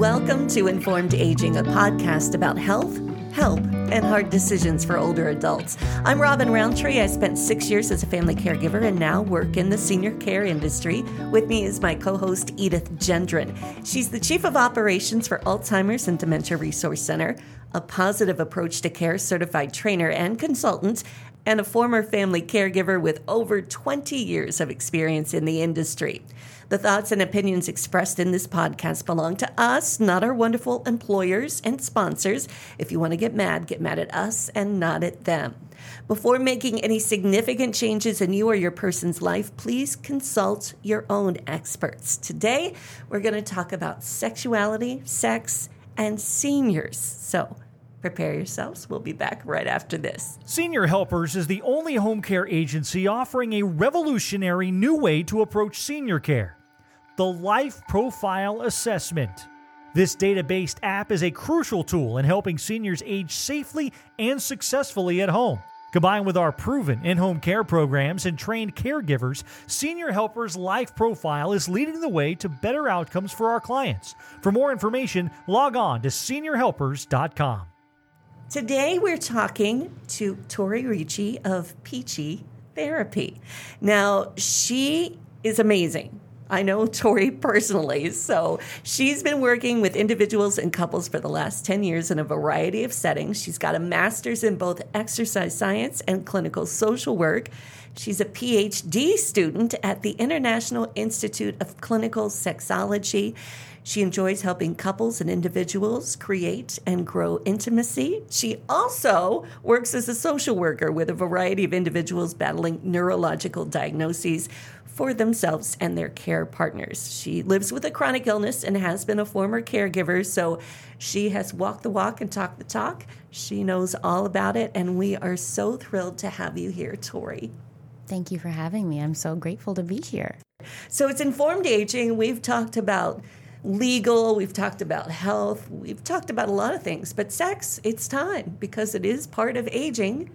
Welcome to Informed Aging, a podcast about health, help, and hard decisions for older adults. I'm Robin Roundtree. I spent six years as a family caregiver and now work in the senior care industry. With me is my co host, Edith Gendron. She's the Chief of Operations for Alzheimer's and Dementia Resource Center, a positive approach to care certified trainer and consultant, and a former family caregiver with over 20 years of experience in the industry. The thoughts and opinions expressed in this podcast belong to us, not our wonderful employers and sponsors. If you want to get mad, get mad at us and not at them. Before making any significant changes in you or your person's life, please consult your own experts. Today, we're going to talk about sexuality, sex, and seniors. So, Prepare yourselves. We'll be back right after this. Senior Helpers is the only home care agency offering a revolutionary new way to approach senior care the Life Profile Assessment. This data based app is a crucial tool in helping seniors age safely and successfully at home. Combined with our proven in home care programs and trained caregivers, Senior Helpers Life Profile is leading the way to better outcomes for our clients. For more information, log on to seniorhelpers.com. Today we're talking to Tori Ricci of Peachy Therapy. Now, she is amazing. I know Tori personally, so she's been working with individuals and couples for the last 10 years in a variety of settings. She's got a master's in both exercise science and clinical social work. She's a PhD student at the International Institute of Clinical Sexology. She enjoys helping couples and individuals create and grow intimacy. She also works as a social worker with a variety of individuals battling neurological diagnoses for themselves and their care partners. She lives with a chronic illness and has been a former caregiver, so she has walked the walk and talked the talk. She knows all about it, and we are so thrilled to have you here, Tori. Thank you for having me. I'm so grateful to be here. So, it's informed aging. We've talked about legal, we've talked about health, we've talked about a lot of things, but sex, it's time because it is part of aging.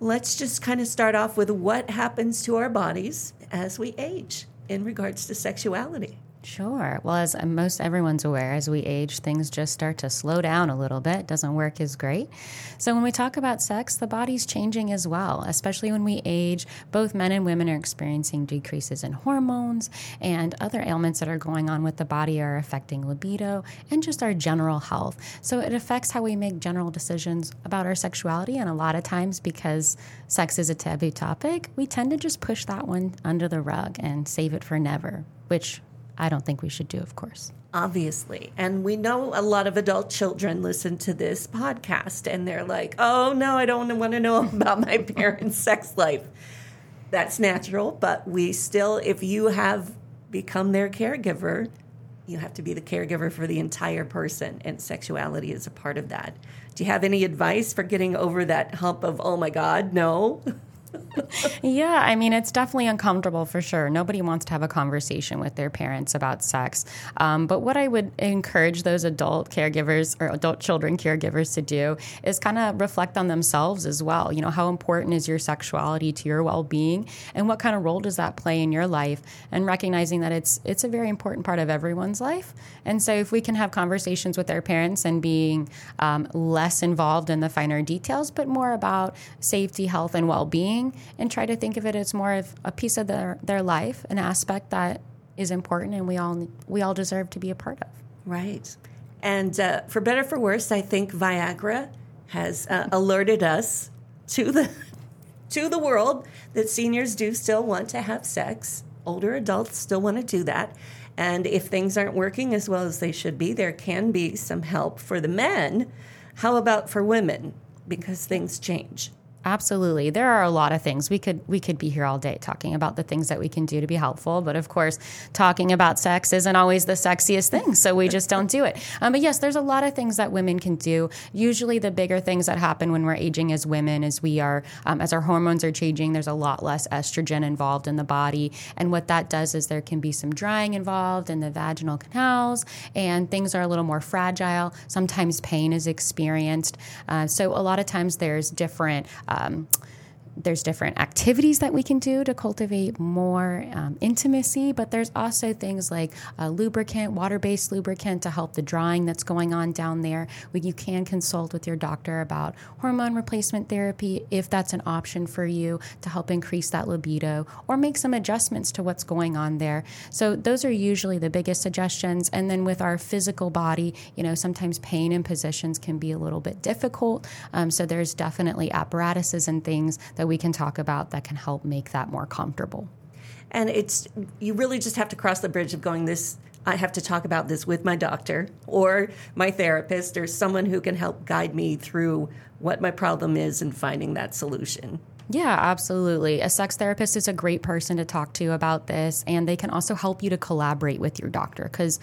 Let's just kind of start off with what happens to our bodies as we age in regards to sexuality. Sure. Well, as most everyone's aware, as we age, things just start to slow down a little bit. Doesn't work as great. So, when we talk about sex, the body's changing as well, especially when we age. Both men and women are experiencing decreases in hormones, and other ailments that are going on with the body are affecting libido and just our general health. So, it affects how we make general decisions about our sexuality. And a lot of times, because sex is a taboo topic, we tend to just push that one under the rug and save it for never, which I don't think we should do, of course. Obviously. And we know a lot of adult children listen to this podcast and they're like, oh no, I don't want to know about my parents' sex life. That's natural, but we still, if you have become their caregiver, you have to be the caregiver for the entire person, and sexuality is a part of that. Do you have any advice for getting over that hump of, oh my God, no? yeah, I mean, it's definitely uncomfortable for sure. Nobody wants to have a conversation with their parents about sex. Um, but what I would encourage those adult caregivers or adult children caregivers to do is kind of reflect on themselves as well. You know, how important is your sexuality to your well being, and what kind of role does that play in your life? And recognizing that it's it's a very important part of everyone's life. And so, if we can have conversations with their parents and being um, less involved in the finer details, but more about safety, health, and well being and try to think of it as more of a piece of their, their life, an aspect that is important and we all we all deserve to be a part of. Right. And uh, for better for worse, I think Viagra has uh, alerted us to the to the world that seniors do still want to have sex. Older adults still want to do that. And if things aren't working as well as they should be, there can be some help for the men. How about for women? Because things change. Absolutely. There are a lot of things. We could we could be here all day talking about the things that we can do to be helpful, but of course, talking about sex isn't always the sexiest thing, so we just don't do it. Um, but yes, there's a lot of things that women can do. Usually the bigger things that happen when we're aging as women is we are um, as our hormones are changing, there's a lot less estrogen involved in the body, and what that does is there can be some drying involved in the vaginal canals and things are a little more fragile. Sometimes pain is experienced. Uh, so a lot of times there's different uh, um, there's different activities that we can do to cultivate more um, intimacy, but there's also things like a lubricant, water based lubricant to help the drying that's going on down there. You can consult with your doctor about hormone replacement therapy if that's an option for you to help increase that libido or make some adjustments to what's going on there. So, those are usually the biggest suggestions. And then with our physical body, you know, sometimes pain in positions can be a little bit difficult. Um, so, there's definitely apparatuses and things that we can talk about that can help make that more comfortable. And it's you really just have to cross the bridge of going this I have to talk about this with my doctor or my therapist or someone who can help guide me through what my problem is and finding that solution. Yeah, absolutely. A sex therapist is a great person to talk to about this, and they can also help you to collaborate with your doctor because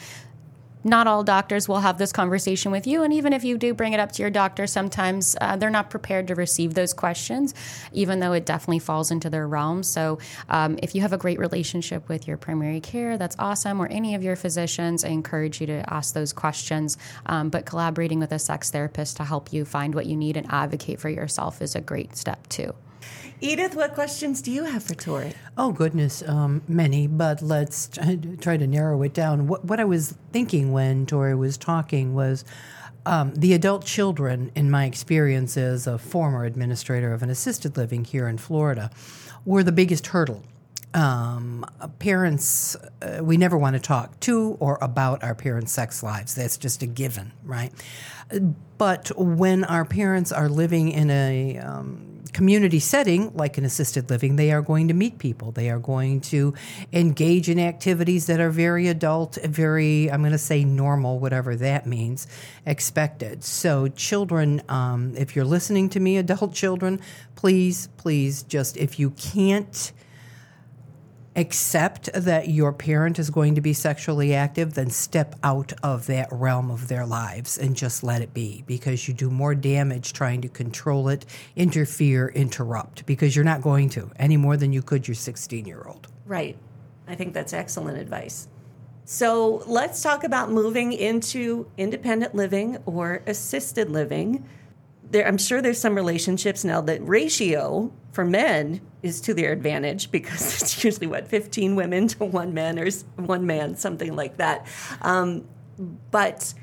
not all doctors will have this conversation with you. And even if you do bring it up to your doctor, sometimes uh, they're not prepared to receive those questions, even though it definitely falls into their realm. So um, if you have a great relationship with your primary care, that's awesome, or any of your physicians, I encourage you to ask those questions. Um, but collaborating with a sex therapist to help you find what you need and advocate for yourself is a great step too. Edith, what questions do you have for Tori? Oh, goodness, um, many, but let's try to narrow it down. What, what I was thinking when Tori was talking was um, the adult children, in my experience as a former administrator of an assisted living here in Florida, were the biggest hurdle. Um, parents, uh, we never want to talk to or about our parents' sex lives. That's just a given, right? But when our parents are living in a um, community setting, like an assisted living, they are going to meet people. They are going to engage in activities that are very adult, very, I'm going to say normal, whatever that means, expected. So, children, um, if you're listening to me, adult children, please, please just, if you can't, accept that your parent is going to be sexually active, then step out of that realm of their lives and just let it be because you do more damage trying to control it, interfere, interrupt because you're not going to any more than you could your 16 year old. Right. I think that's excellent advice. So let's talk about moving into independent living or assisted living there, I'm sure there's some relationships now that ratio for men is to their advantage because it's usually what 15 women to one man or one man, something like that. Um, but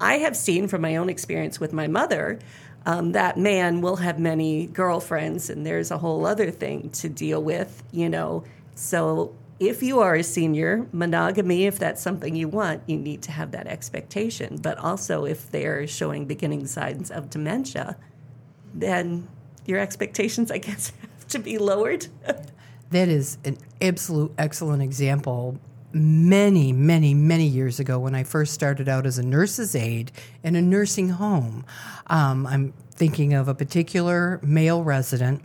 I have seen from my own experience with my mother um, that man will have many girlfriends, and there's a whole other thing to deal with, you know. So if you are a senior, monogamy, if that's something you want, you need to have that expectation. But also, if they're showing beginning signs of dementia, then your expectations, I guess, have to be lowered. that is an absolute excellent example. Many, many, many years ago, when I first started out as a nurse's aide in a nursing home, um, I'm thinking of a particular male resident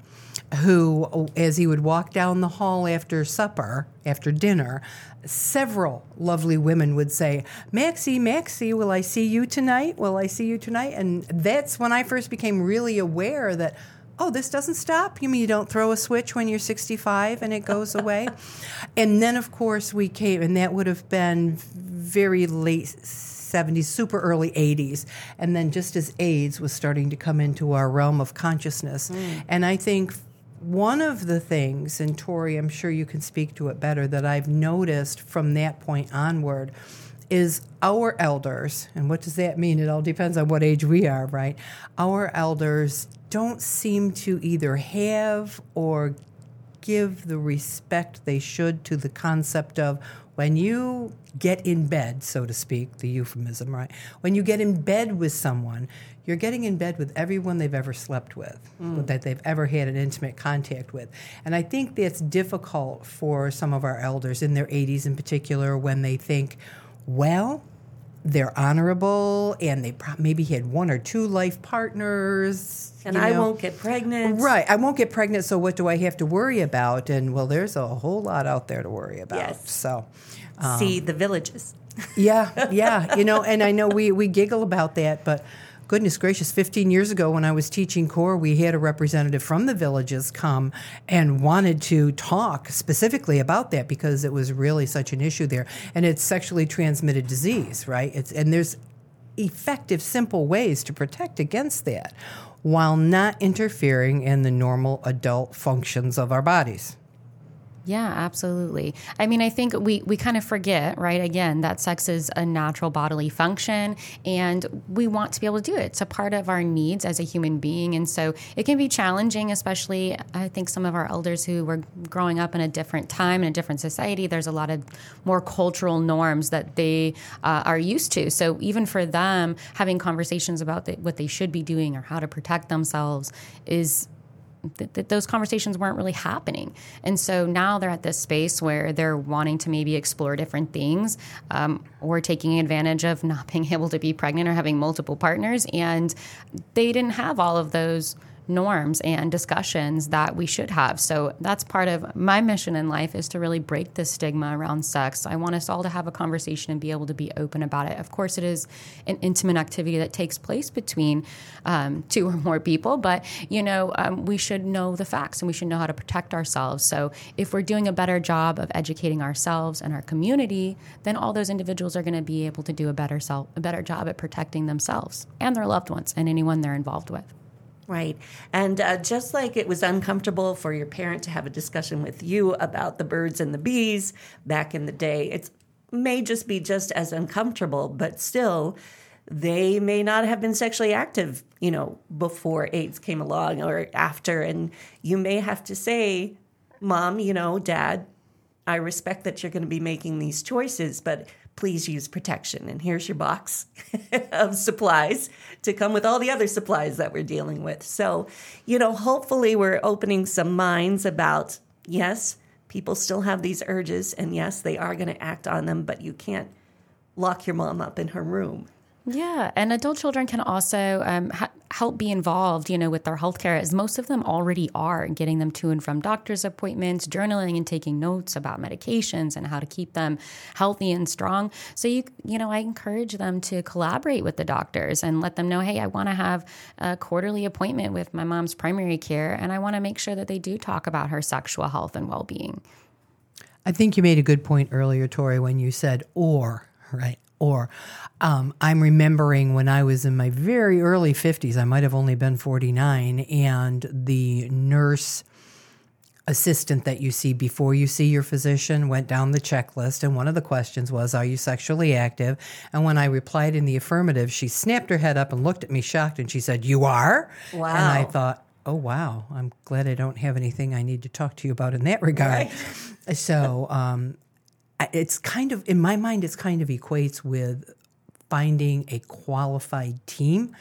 who, as he would walk down the hall after supper, after dinner, several lovely women would say, Maxie, Maxie, will I see you tonight? Will I see you tonight? And that's when I first became really aware that, oh, this doesn't stop. You mean you don't throw a switch when you're 65 and it goes away? and then, of course, we came, and that would have been very late 70s, super early 80s. And then just as AIDS was starting to come into our realm of consciousness. Mm. And I think one of the things, and Tori, I'm sure you can speak to it better, that I've noticed from that point onward is our elders, and what does that mean? It all depends on what age we are, right? Our elders don't seem to either have or give the respect they should to the concept of when you get in bed, so to speak, the euphemism, right? When you get in bed with someone, you're getting in bed with everyone they've ever slept with, mm. that they've ever had an intimate contact with. And I think that's difficult for some of our elders in their 80s in particular when they think, well, they're honorable and they pro- maybe had one or two life partners. And I know. won't get pregnant. Right. I won't get pregnant, so what do I have to worry about? And well, there's a whole lot out there to worry about. Yes. So, um, see the villages. yeah, yeah. You know, and I know we, we giggle about that, but goodness gracious, 15 years ago when I was teaching core, we had a representative from the villages come and wanted to talk specifically about that because it was really such an issue there. And it's sexually transmitted disease, right? It's, and there's effective, simple ways to protect against that. while not interfering in the normal adult functions of our bodies. Yeah, absolutely. I mean, I think we, we kind of forget, right? Again, that sex is a natural bodily function and we want to be able to do it. It's a part of our needs as a human being. And so it can be challenging, especially I think some of our elders who were growing up in a different time, in a different society, there's a lot of more cultural norms that they uh, are used to. So even for them, having conversations about the, what they should be doing or how to protect themselves is th- th- those conversations weren't really happening. And so now they're at this space where they're wanting to maybe explore different things um, or taking advantage of not being able to be pregnant or having multiple partners. And they didn't have all of those norms and discussions that we should have. So that's part of my mission in life is to really break the stigma around sex. I want us all to have a conversation and be able to be open about it. Of course, it is an intimate activity that takes place between um, two or more people, but you know um, we should know the facts and we should know how to protect ourselves. So if we're doing a better job of educating ourselves and our community, then all those individuals are going to be able to do a better self, a better job at protecting themselves and their loved ones and anyone they're involved with. Right. And uh, just like it was uncomfortable for your parent to have a discussion with you about the birds and the bees back in the day, it may just be just as uncomfortable, but still, they may not have been sexually active, you know, before AIDS came along or after. And you may have to say, Mom, you know, Dad, I respect that you're going to be making these choices, but please use protection. And here's your box of supplies to come with all the other supplies that we're dealing with. So, you know, hopefully we're opening some minds about yes, people still have these urges, and yes, they are going to act on them, but you can't lock your mom up in her room. Yeah, and adult children can also um, ha- help be involved, you know, with their healthcare, as most of them already are, getting them to and from doctor's appointments, journaling and taking notes about medications and how to keep them healthy and strong. So you, you know, I encourage them to collaborate with the doctors and let them know, hey, I want to have a quarterly appointment with my mom's primary care, and I want to make sure that they do talk about her sexual health and well-being. I think you made a good point earlier, Tori, when you said or, right? Or um, I'm remembering when I was in my very early 50s, I might have only been 49, and the nurse assistant that you see before you see your physician went down the checklist and one of the questions was are you sexually active? And when i replied in the affirmative she snapped her head up and looked at me shocked and she said you are? Wow and i thought oh wow. I'm glad i don't have anything i need to talk to you about in that regard. Right. so um, it's kind of in my mind it's kind of equates with finding a qualified team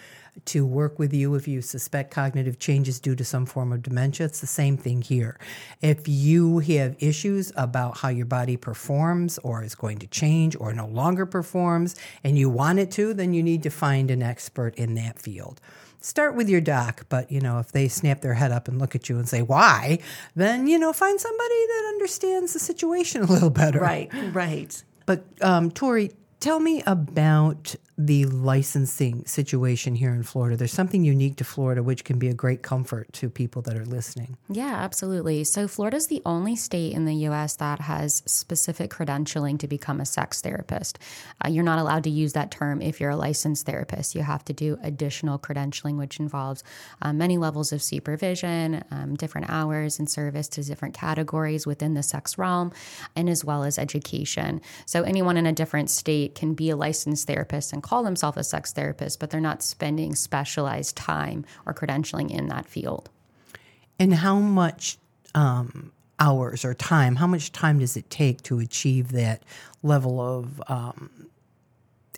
to work with you if you suspect cognitive changes due to some form of dementia. It's the same thing here. If you have issues about how your body performs or is going to change or no longer performs and you want it to, then you need to find an expert in that field start with your doc, but you know, if they snap their head up and look at you and say why, then you know, find somebody that understands the situation a little better. Right, right. But um, Tori, tell me about the licensing situation here in Florida. There's something unique to Florida which can be a great comfort to people that are listening. Yeah, absolutely. So, Florida is the only state in the U.S. that has specific credentialing to become a sex therapist. Uh, you're not allowed to use that term if you're a licensed therapist. You have to do additional credentialing, which involves uh, many levels of supervision, um, different hours and service to different categories within the sex realm, and as well as education. So, anyone in a different state can be a licensed therapist and call themselves a sex therapist, but they're not spending specialized time or credentialing in that field. And how much um, hours or time, how much time does it take to achieve that level of um,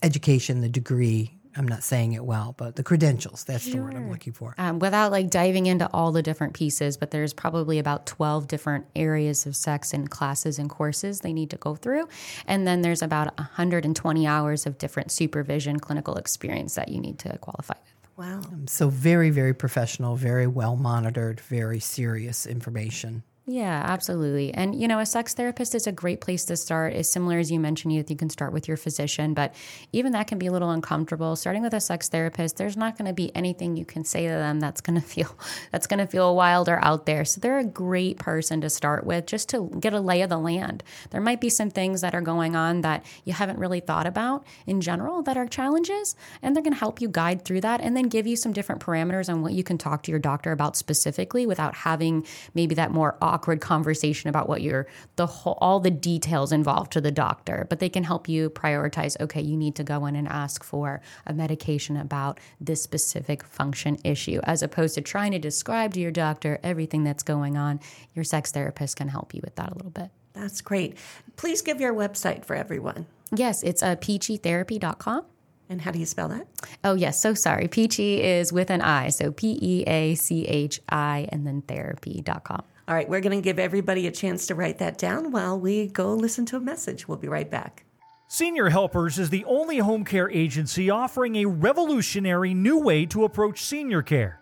education, the degree I'm not saying it well, but the credentials, that's sure. the word I'm looking for. Um, without like diving into all the different pieces, but there's probably about 12 different areas of sex and classes and courses they need to go through. And then there's about 120 hours of different supervision clinical experience that you need to qualify with. Wow. Um, so very, very professional, very well monitored, very serious information. Yeah, absolutely. And, you know, a sex therapist is a great place to start. As similar as you mentioned, you, you can start with your physician, but even that can be a little uncomfortable. Starting with a sex therapist, there's not going to be anything you can say to them that's going to feel that's going to feel wild or out there. So they're a great person to start with just to get a lay of the land. There might be some things that are going on that you haven't really thought about in general that are challenges, and they're going to help you guide through that and then give you some different parameters on what you can talk to your doctor about specifically without having maybe that more awkward conversation about what you're the whole all the details involved to the doctor but they can help you prioritize okay you need to go in and ask for a medication about this specific function issue as opposed to trying to describe to your doctor everything that's going on your sex therapist can help you with that a little bit That's great. Please give your website for everyone. yes it's uh, peachytherapy.com And how do you spell that? Oh, yes. So sorry. Peachy is with an I. So P E A C H I and then therapy.com. All right, we're going to give everybody a chance to write that down while we go listen to a message. We'll be right back. Senior Helpers is the only home care agency offering a revolutionary new way to approach senior care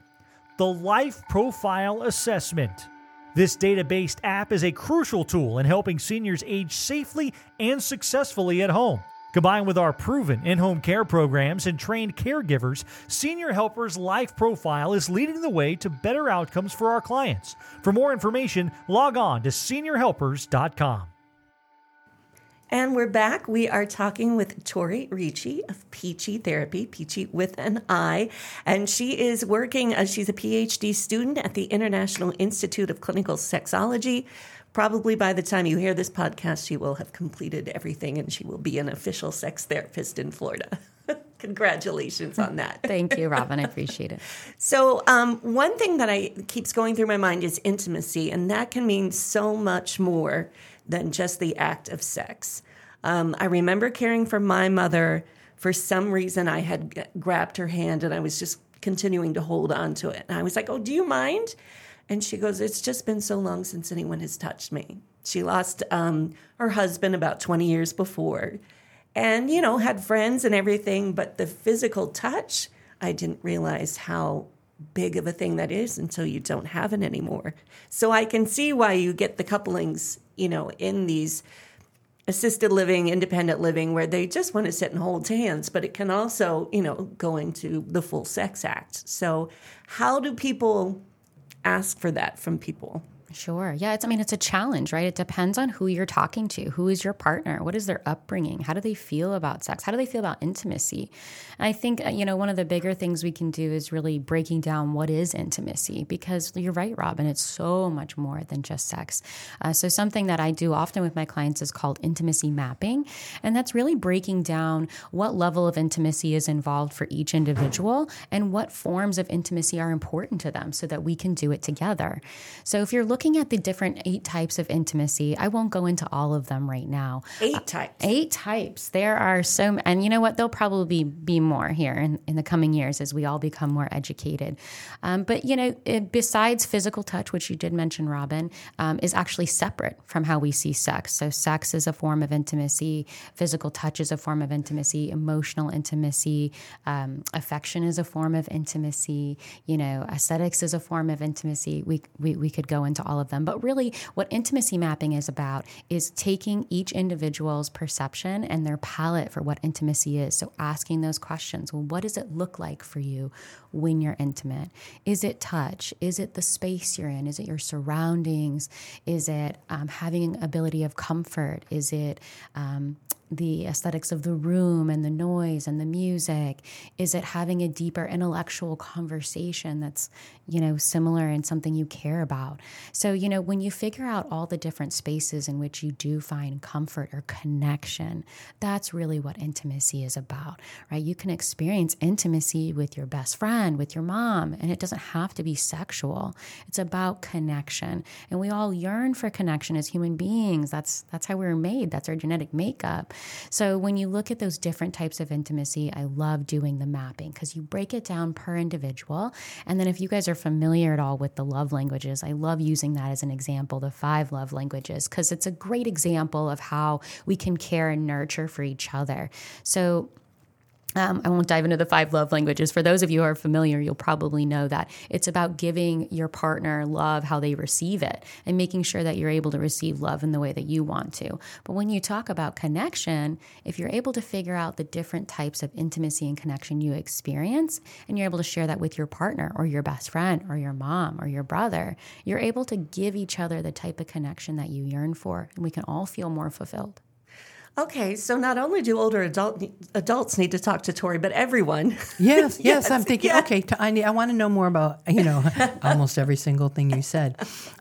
the Life Profile Assessment. This data based app is a crucial tool in helping seniors age safely and successfully at home. Combined with our proven in home care programs and trained caregivers, Senior Helpers Life Profile is leading the way to better outcomes for our clients. For more information, log on to seniorhelpers.com. And we're back. We are talking with Tori Ricci of Peachy Therapy, Peachy with an I. And she is working, uh, she's a PhD student at the International Institute of Clinical Sexology. Probably by the time you hear this podcast, she will have completed everything and she will be an official sex therapist in Florida. Congratulations on that. Thank you, Robin. I appreciate it. So, um, one thing that I keeps going through my mind is intimacy, and that can mean so much more than just the act of sex. Um, I remember caring for my mother. For some reason, I had g- grabbed her hand, and I was just continuing to hold on to it. And I was like, "Oh, do you mind?" And she goes, "It's just been so long since anyone has touched me." She lost um, her husband about twenty years before, and you know had friends and everything, but the physical touch, I didn't realize how big of a thing that is until you don't have it anymore. So I can see why you get the couplings, you know, in these assisted living, independent living, where they just want to sit and hold hands, but it can also, you know, go into the full sex act. So, how do people ask for that from people? Sure. Yeah. It's, I mean, it's a challenge, right? It depends on who you're talking to. Who is your partner? What is their upbringing? How do they feel about sex? How do they feel about intimacy? And I think, uh, you know, one of the bigger things we can do is really breaking down what is intimacy because you're right, Robin. It's so much more than just sex. Uh, so, something that I do often with my clients is called intimacy mapping. And that's really breaking down what level of intimacy is involved for each individual and what forms of intimacy are important to them so that we can do it together. So, if you're looking at the different eight types of intimacy, I won't go into all of them right now. Eight types. Eight types. There are so, and you know what? There'll probably be more here in, in the coming years as we all become more educated. Um, but you know, it, besides physical touch, which you did mention, Robin, um, is actually separate from how we see sex. So, sex is a form of intimacy. Physical touch is a form of intimacy. Emotional intimacy. Um, affection is a form of intimacy. You know, aesthetics is a form of intimacy. We we we could go into all of them, but really, what intimacy mapping is about is taking each individual's perception and their palette for what intimacy is. So, asking those questions. Well, what does it look like for you when you're intimate? Is it touch? Is it the space you're in? Is it your surroundings? Is it um, having ability of comfort? Is it um, the aesthetics of the room and the noise and the music? Is it having a deeper intellectual conversation that's, you know, similar and something you care about? So, you know, when you figure out all the different spaces in which you do find comfort or connection, that's really what intimacy is about, right? You can experience intimacy with your best friend, with your mom, and it doesn't have to be sexual. It's about connection. And we all yearn for connection as human beings. That's that's how we were made. That's our genetic makeup. So when you look at those different types of intimacy, I love doing the mapping because you break it down per individual. And then if you guys are familiar at all with the love languages, I love using that as an example, the five love languages, because it's a great example of how we can care and nurture for each other. So Um, I won't dive into the five love languages. For those of you who are familiar, you'll probably know that it's about giving your partner love how they receive it and making sure that you're able to receive love in the way that you want to. But when you talk about connection, if you're able to figure out the different types of intimacy and connection you experience, and you're able to share that with your partner or your best friend or your mom or your brother, you're able to give each other the type of connection that you yearn for, and we can all feel more fulfilled. Okay, so not only do older adult, adults need to talk to Tori, but everyone. Yes, yes. yes I'm thinking. Yeah. Okay, I need, I want to know more about you know almost every single thing you said.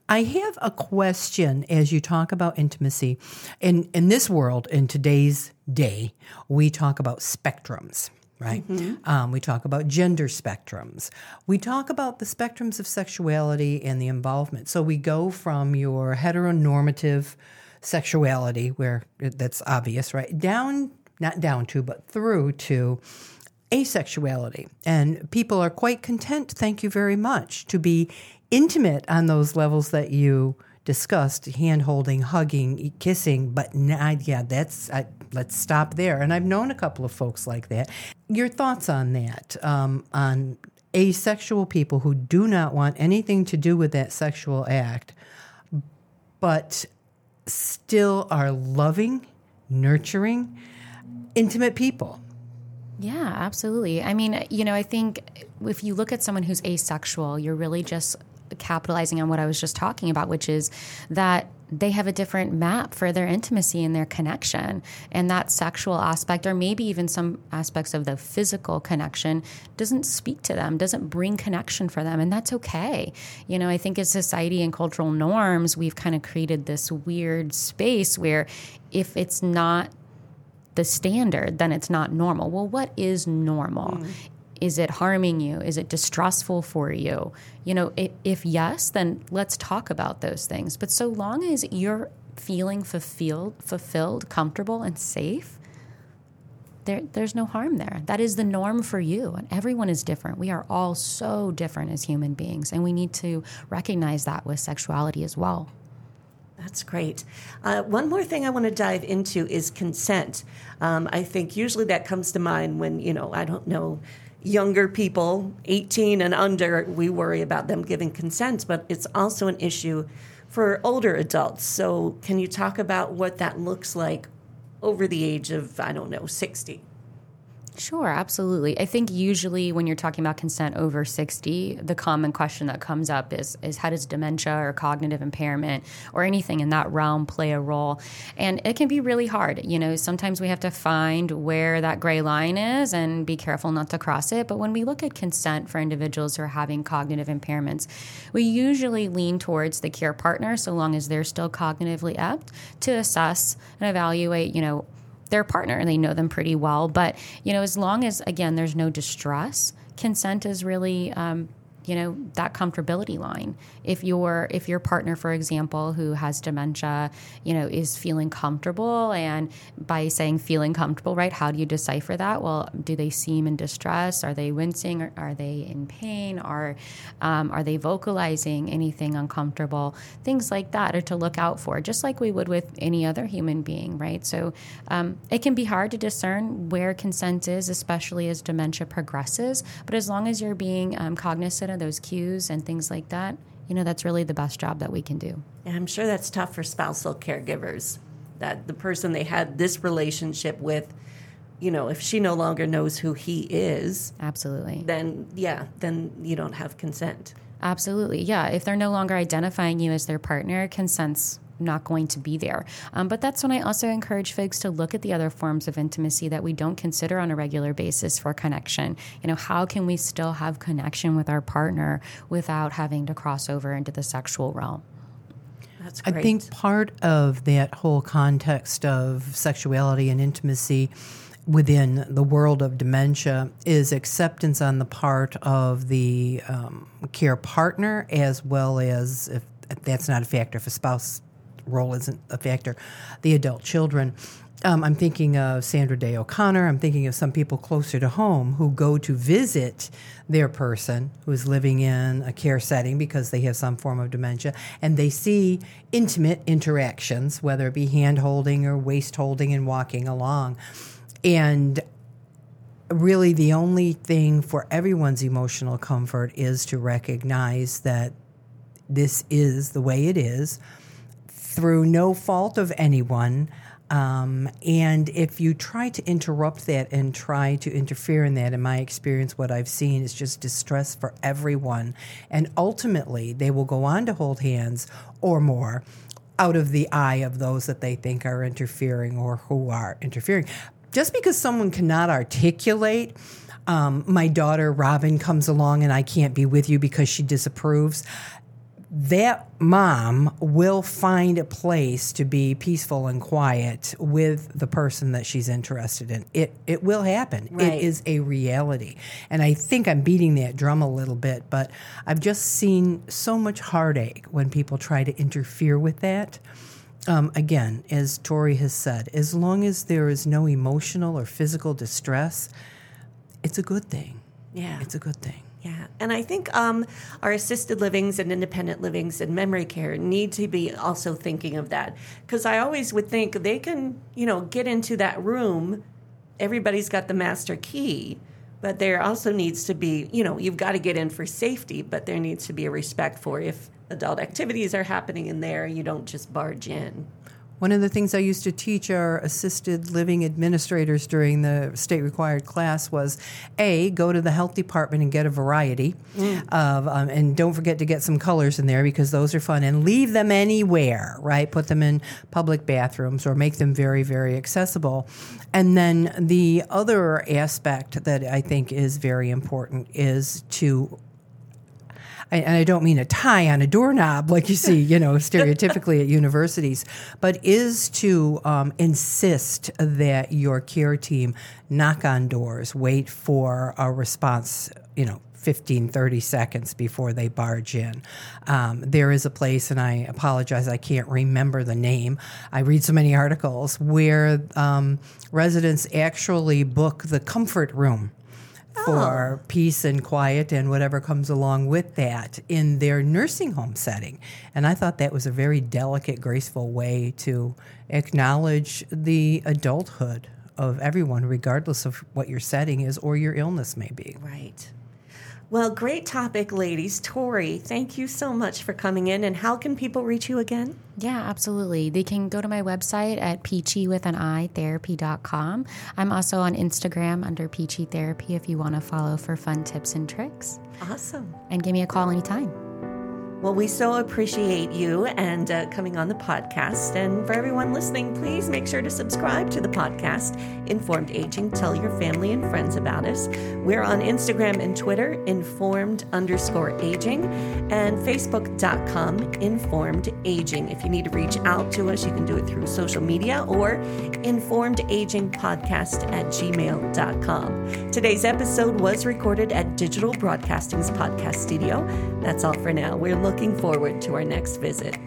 I have a question as you talk about intimacy. In in this world, in today's day, we talk about spectrums right? Mm-hmm. Um, we talk about gender spectrums. We talk about the spectrums of sexuality and the involvement. So we go from your heteronormative sexuality, where that's obvious, right? Down, not down to, but through to asexuality. And people are quite content, thank you very much, to be intimate on those levels that you discussed hand holding, hugging, kissing, but not, yeah, that's, I, let's stop there. And I've known a couple of folks like that. Your thoughts on that, um, on asexual people who do not want anything to do with that sexual act, but still are loving, nurturing, intimate people. Yeah, absolutely. I mean, you know, I think if you look at someone who's asexual, you're really just capitalizing on what I was just talking about, which is that they have a different map for their intimacy and their connection. And that sexual aspect, or maybe even some aspects of the physical connection, doesn't speak to them, doesn't bring connection for them. And that's okay. You know, I think as society and cultural norms, we've kind of created this weird space where if it's not the standard, then it's not normal. Well, what is normal? Mm. Is it harming you? Is it distressful for you? You know, if, if yes, then let's talk about those things. But so long as you're feeling fulfilled, fulfilled, comfortable, and safe, there, there's no harm there. That is the norm for you. And everyone is different. We are all so different as human beings. And we need to recognize that with sexuality as well. That's great. Uh, one more thing I want to dive into is consent. Um, I think usually that comes to mind when, you know, I don't know, younger people, 18 and under, we worry about them giving consent, but it's also an issue for older adults. So, can you talk about what that looks like over the age of, I don't know, 60? Sure, absolutely. I think usually when you're talking about consent over 60, the common question that comes up is is how does dementia or cognitive impairment or anything in that realm play a role? And it can be really hard. You know, sometimes we have to find where that gray line is and be careful not to cross it. But when we look at consent for individuals who are having cognitive impairments, we usually lean towards the care partner so long as they're still cognitively apt to assess and evaluate, you know, their partner and they know them pretty well. But, you know, as long as, again, there's no distress, consent is really um, you know that comfortability line. If your if your partner for example who has dementia you know is feeling comfortable and by saying feeling comfortable right how do you decipher that? Well do they seem in distress? Are they wincing? Or are they in pain? Are um, are they vocalizing anything uncomfortable? Things like that are to look out for just like we would with any other human being right? So um, it can be hard to discern where consent is especially as dementia progresses. But as long as you're being um, cognizant those cues and things like that, you know, that's really the best job that we can do. And I'm sure that's tough for spousal caregivers that the person they had this relationship with you know, if she no longer knows who he is, absolutely, then yeah, then you don't have consent. Absolutely, yeah. If they're no longer identifying you as their partner, consent's not going to be there. Um, but that's when I also encourage folks to look at the other forms of intimacy that we don't consider on a regular basis for connection. You know, how can we still have connection with our partner without having to cross over into the sexual realm? That's great. I think part of that whole context of sexuality and intimacy within the world of dementia is acceptance on the part of the um, care partner as well as if that's not a factor if a spouse role isn't a factor, the adult children. Um, I'm thinking of Sandra Day O'Connor. I'm thinking of some people closer to home who go to visit their person who is living in a care setting because they have some form of dementia, and they see intimate interactions, whether it be hand holding or waist holding and walking along. And really the only thing for everyone's emotional comfort is to recognize that this is the way it is through no fault of anyone. Um, and if you try to interrupt that and try to interfere in that, in my experience, what I've seen is just distress for everyone. And ultimately, they will go on to hold hands or more out of the eye of those that they think are interfering or who are interfering. Just because someone cannot articulate, um, my daughter Robin comes along and I can't be with you because she disapproves that mom will find a place to be peaceful and quiet with the person that she's interested in. It it will happen. Right. It is a reality. And I think I'm beating that drum a little bit, but I've just seen so much heartache when people try to interfere with that. Um, again, as Tori has said, as long as there is no emotional or physical distress, it's a good thing. Yeah. It's a good thing. Yeah, and I think um, our assisted livings and independent livings and memory care need to be also thinking of that because I always would think they can, you know, get into that room. Everybody's got the master key, but there also needs to be, you know, you've got to get in for safety, but there needs to be a respect for if adult activities are happening in there, you don't just barge in. One of the things I used to teach our assisted living administrators during the state required class was A, go to the health department and get a variety of, um, and don't forget to get some colors in there because those are fun, and leave them anywhere, right? Put them in public bathrooms or make them very, very accessible. And then the other aspect that I think is very important is to I- and I don't mean a tie on a doorknob like you see, you know, stereotypically at universities, but is to um, insist that your care team knock on doors, wait for a response, you know, 15, 30 seconds before they barge in. Um, there is a place, and I apologize, I can't remember the name. I read so many articles where um, residents actually book the comfort room for oh. peace and quiet and whatever comes along with that in their nursing home setting. And I thought that was a very delicate, graceful way to acknowledge the adulthood of everyone, regardless of what your setting is or your illness may be. Right. Well, great topic, ladies. Tori, thank you so much for coming in. And how can people reach you again? Yeah, absolutely. They can go to my website at peachywithanitherapy.com. I'm also on Instagram under Peachy Therapy if you want to follow for fun tips and tricks. Awesome. And give me a call anytime. Well, we so appreciate you and uh, coming on the podcast. And for everyone listening, please make sure to subscribe to the podcast, Informed Aging. Tell your family and friends about us. We're on Instagram and Twitter, informed underscore aging, and facebook.com, informed aging. If you need to reach out to us, you can do it through social media or informed aging podcast at gmail.com. Today's episode was recorded at Digital Broadcasting's podcast studio. That's all for now. We're looking forward to our next visit.